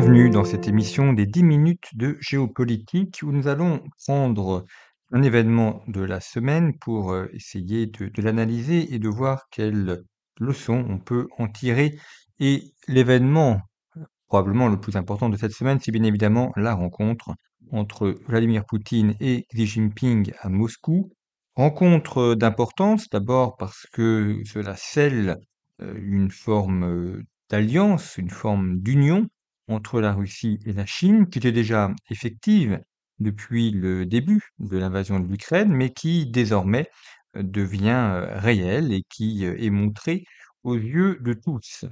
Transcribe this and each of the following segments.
Bienvenue dans cette émission des 10 minutes de géopolitique où nous allons prendre un événement de la semaine pour euh, essayer de, l'analyser et de voir quelles leçons on peut en tirer. Et l'événement probablement le plus important de cette semaine, c'est bien évidemment la rencontre entre Vladimir Poutine et Xi Jinping à Moscou. Rencontre d'importance d'abord parce que cela scelle euh, une forme euh, d'alliance, une forme d'union entre la Russie et la Chine, qui était déjà effective depuis le début de l'invasion de l'Ukraine, mais qui désormais euh, devient réelle et qui est montrée aux yeux de tous.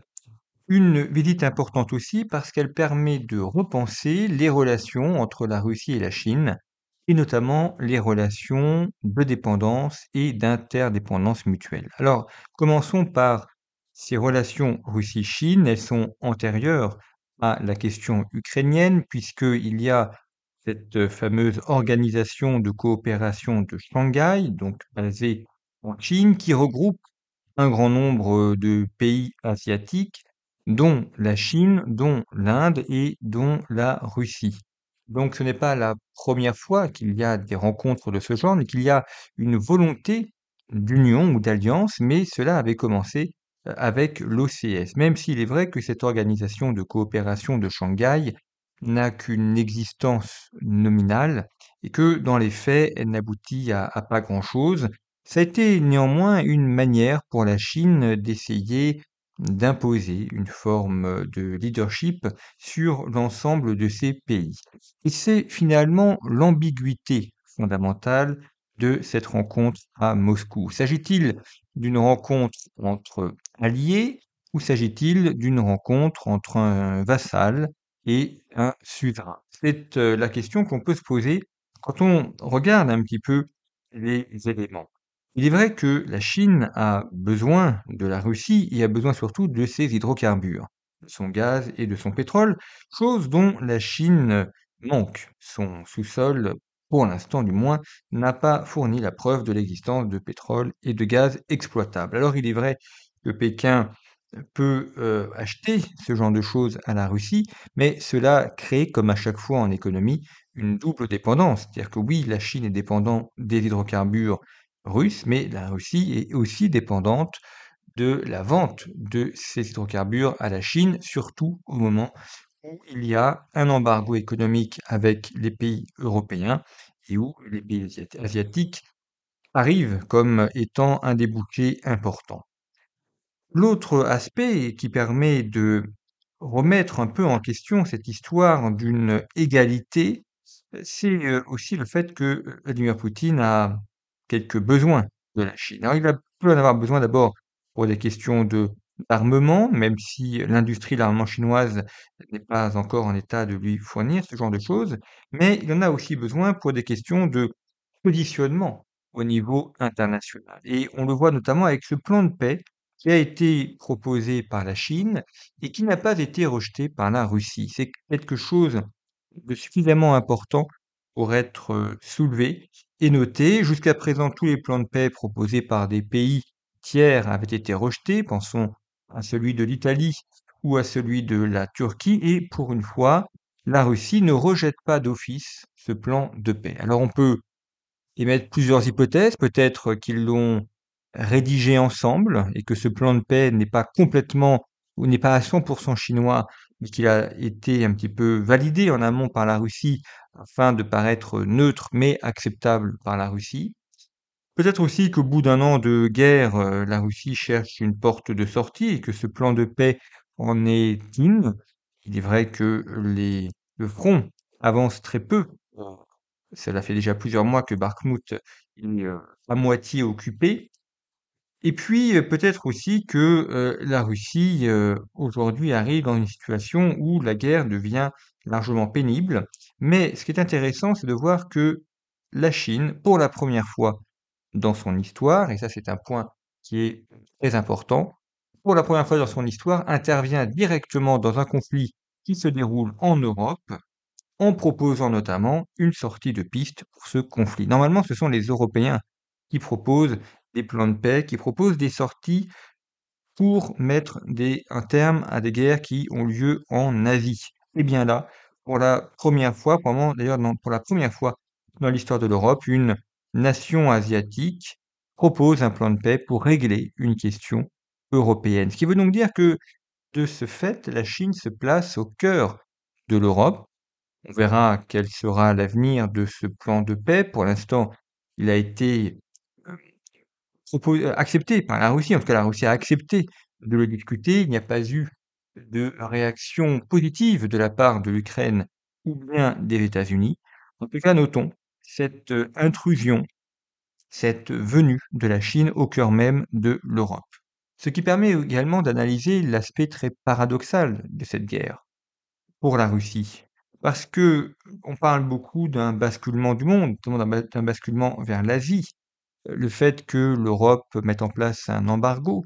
Une visite importante aussi parce qu'elle permet de repenser les relations entre la Russie et la Chine, et notamment les relations de dépendance et d'interdépendance mutuelle. Alors, commençons par ces relations Russie-Chine. Elles sont antérieures à la question ukrainienne, puisqu'il y a cette fameuse organisation de coopération de Shanghai, donc basée en Chine, qui regroupe un grand nombre de pays asiatiques dont la Chine, dont l'Inde et dont la Russie. Donc ce n'est pas la première fois qu'il y a des rencontres de ce genre, mais qu'il y a une volonté d'union ou d'alliance, mais cela avait commencé euh, avec l'OCS, même s'il est vrai que cette organisation de coopération de Shanghai n'a qu'une existence nominale et que dans les faits, elle n'aboutit à, pas grand-chose. Ça a été néanmoins une manière pour la Chine d'essayer d'imposer une forme de leadership sur l'ensemble de ces pays. Et c'est finalement l'ambiguïté fondamentale de cette rencontre à Moscou. S'agit-il d'une rencontre entre alliés ou s'agit-il d'une rencontre entre un vassal et un suzerain C'est la question qu'on peut se poser quand on regarde un petit peu les éléments. Il est vrai que la Chine a besoin de la Russie et a besoin surtout de ses hydrocarbures, de son gaz et de son pétrole, chose dont la Chine manque. Son sous-sol, pour l'instant du moins, n'a pas fourni la preuve de l'existence de pétrole et de gaz exploitables. Alors il est vrai que Pékin peut euh, acheter ce genre de choses à la Russie, mais cela crée, comme à chaque fois en économie, une double dépendance. C'est-à-dire que oui, la Chine est dépendante des hydrocarbures russe, mais la Russie est aussi dépendante de la vente de ces hydrocarbures à la Chine, surtout au moment où il y a un embargo économique avec les pays européens et où les pays asiatiques arrivent comme étant un débouché important. L'autre aspect qui permet de remettre un peu en question cette histoire d'une égalité, c'est euh, aussi le fait que Vladimir Poutine a quelques besoins de la Chine. Il va peut en avoir besoin d'abord pour des questions de d'armement, même si l'industrie de l'armement chinoise n'est pas encore en état de lui fournir ce genre de choses, mais il en a aussi besoin pour des questions de positionnement au niveau international. Et on le voit notamment avec ce plan de paix qui a été proposé par la Chine et qui n'a pas été rejeté par la Russie. C'est quelque chose de suffisamment important pour être soulevé et noté. Jusqu'à présent, tous les plans de paix proposés par des pays tiers avaient été rejetés. Pensons à celui de l'Italie ou à celui de la Turquie. Et pour une fois, la Russie ne rejette pas d'office ce plan de paix. Alors on peut émettre plusieurs hypothèses. Peut-être qu'ils l'ont rédigé ensemble et que ce plan de paix n'est pas complètement ou n'est pas à 100% chinois, mais qu'il a été un petit peu validé en amont par la Russie afin de paraître neutre mais acceptable par la Russie. Peut-être aussi qu'au bout d'un an de guerre, euh, la Russie cherche une porte de sortie et que ce plan de paix en est une. Il est vrai que le front avance très peu. Cela fait déjà plusieurs mois que Bakhmut est euh, à moitié occupé. Et puis, heu, peut-être aussi que, la Russie, aujourd'hui arrive dans une situation où la guerre devient largement pénible. Mais ce qui est intéressant, c'est de voir que la Chine, pour la première fois dans son histoire, et ça c'est un point qui est très important, pour la première fois dans son histoire, intervient directement dans un conflit qui se déroule en Europe, en proposant notamment une sortie de piste pour ce conflit. Normalement, ce sont les Européens qui proposent des plans de paix, qui proposent des sorties pour mettre un terme à des guerres qui ont lieu en Asie. Et bien là, pour la première fois, d'ailleurs pour la première fois dans l'histoire de l'Europe, une nation asiatique propose un plan de paix pour régler une question européenne. Ce qui veut donc dire que de ce fait, la Chine se place au cœur de l'Europe. On verra quel sera l'avenir de ce plan de paix. Pour l'instant, il a été euh, euh, accepté par la Russie. En tout cas, la Russie a accepté de le discuter. Il n'y a pas eu de réaction positive de la part de l'Ukraine ou bien des États-Unis. En tout cas, notons cette intrusion, cette venue de la Chine au cœur même de l'Europe. Ce qui permet également d'analyser l'aspect très paradoxal de cette guerre pour la Russie. Parce que on parle beaucoup d'un basculement du monde, d'un ba- d'un basculement vers l'Asie. Le fait que l'Europe mette en place un embargo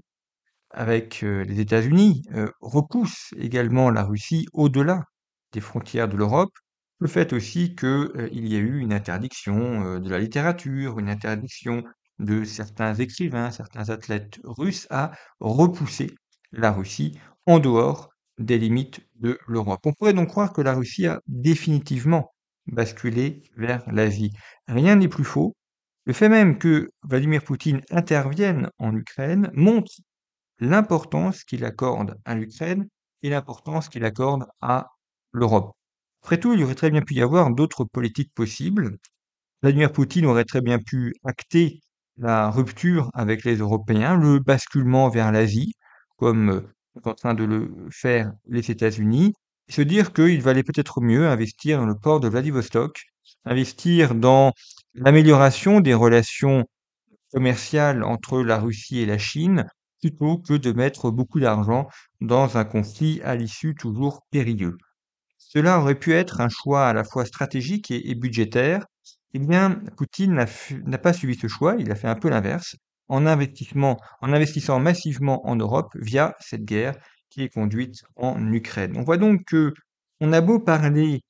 avec les États-Unis repousse également la Russie au-delà des frontières de l'Europe. Le fait aussi que euh, y a eu une interdiction euh, de la littérature, une interdiction de certains écrivains, certains athlètes russes à repousser la Russie en dehors des limites de l'Europe. On pourrait donc croire que la Russie a définitivement basculé vers l'Asie. Rien n'est plus faux. Le fait même que Vladimir Poutine intervienne en Ukraine montre l'importance qu'il accorde à l'Ukraine et l'importance qu'il accorde à l'Europe. Après tout, il aurait très bien pu y avoir d'autres politiques possibles. Vladimir Poutine aurait très bien pu acter la rupture avec les Européens, le basculement vers l'Asie, comme euh, sont en train de le faire les États-Unis, et se dire qu'il valait peut-être mieux investir dans le port de Vladivostok, investir dans l'amélioration des relations commerciale entre la Russie et la Chine, plutôt que de mettre beaucoup d'argent dans un conflit à l'issue toujours périlleux. Cela aurait pu être un choix à la fois stratégique et, budgétaire. Eh bien, Poutine n'a pas suivi ce choix, il a fait un peu l'inverse, en investissant massivement en Europe via cette guerre qui est conduite en Ukraine. On voit donc que on a beau parler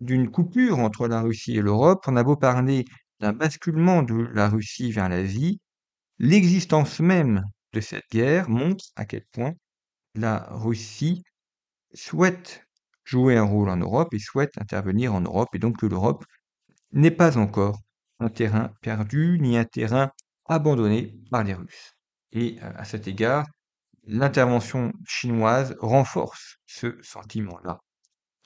d'une coupure entre la Russie et l'Europe, on a beau parler d'un basculement de la Russie vers l'Asie, l'existence même de cette guerre montre à quel point la Russie souhaite jouer un rôle en Europe et souhaite intervenir en Europe, et donc que l'Europe n'est pas encore un terrain perdu ni un terrain abandonné par les Russes. Et euh, à cet égard, l'intervention chinoise renforce ce sentiment-là.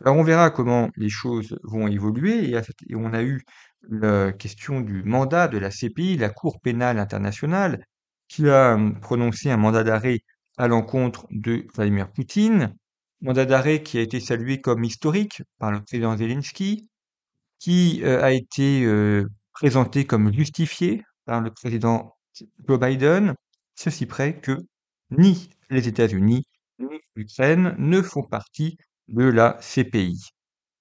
Alors on verra comment les choses vont évoluer et, on a eu la question du mandat de la CPI, la Cour pénale internationale, qui a hum, prononcé un mandat d'arrêt à l'encontre de Vladimir Poutine, mandat d'arrêt qui a été salué comme historique par le président Zelensky, qui euh, a été euh, présenté comme justifié par le président Joe Biden, ceci près que ni les États-Unis ni l'Ukraine ne font partie de la CPI.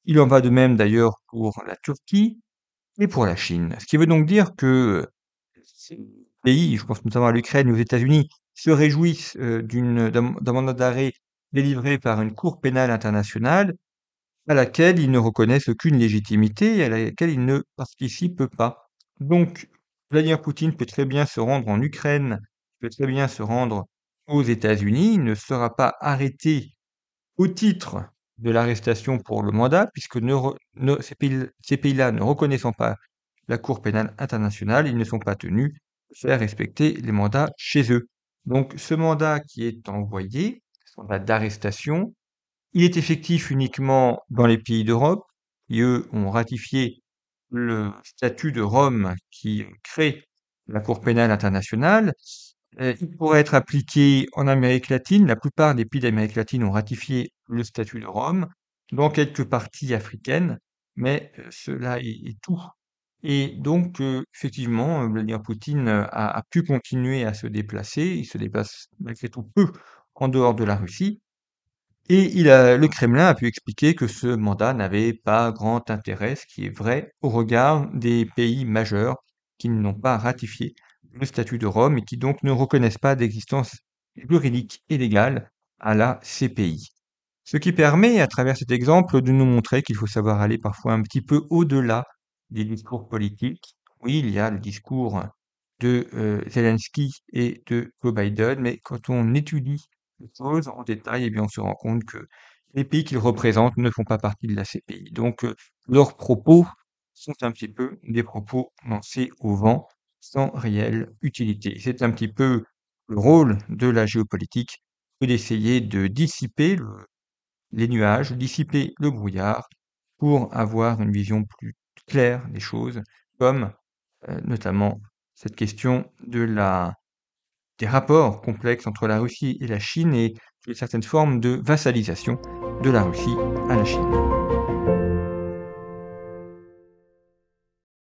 Il en va de même d'ailleurs pour la Turquie et pour la Chine. Ce qui veut donc dire que ces pays, je pense notamment à l'Ukraine et aux États-Unis, se réjouissent euh, d'un mandat d'arrêt délivré par une Cour pénale internationale à laquelle ils ne reconnaissent aucune légitimité et à laquelle ils ne participent pas. Donc, Vladimir Poutine peut très bien se rendre en Ukraine, peut très bien se rendre aux États-Unis, il ne sera pas arrêté au titre de l'arrestation pour le mandat, puisque ces pays, ces pays-là ne reconnaissant pas la Cour pénale internationale, ils ne sont pas tenus de faire respecter les mandats chez eux. Donc, ce mandat qui est envoyé, d'arrestation, il est effectif uniquement dans les pays d'Europe, qui eux ont ratifié le statut de Rome qui crée la Cour pénale internationale. Euh, il pourrait être appliqué en Amérique latine. La plupart des pays d'Amérique latine ont ratifié le statut de Rome, dans quelques parties africaines, mais euh, cela est, tout Et donc, heu, effectivement, Vladimir Poutine, a pu continuer à se déplacer. Il se déplace malgré tout peu en dehors de la Russie et le Kremlin a pu expliquer que ce mandat n'avait pas grand intérêt, ce qui est vrai au regard des pays majeurs qui n'ont pas ratifié le statut de Rome et qui donc ne reconnaissent pas d'existence juridique et légale à la CPI. Ce qui permet, à travers cet exemple, de nous montrer qu'il faut savoir aller parfois un petit peu au-delà des discours politiques. Oui, il y a le discours de euh, Zelensky et de Joe Biden, mais quand on étudie en détail, eh bien, on se rend compte que les pays qu'ils représentent ne font pas partie de la CPI. Donc, euh, leurs propos sont un petit peu des propos lancés au vent sans réelle utilité. C'est un petit peu le rôle de la géopolitique que d'essayer de dissiper le les nuages, dissiper le brouillard pour avoir une vision plus claire des choses, comme euh, notamment cette question de la, des rapports complexes entre la Russie et la Chine et certaines formes de vassalisation de la Russie à la Chine.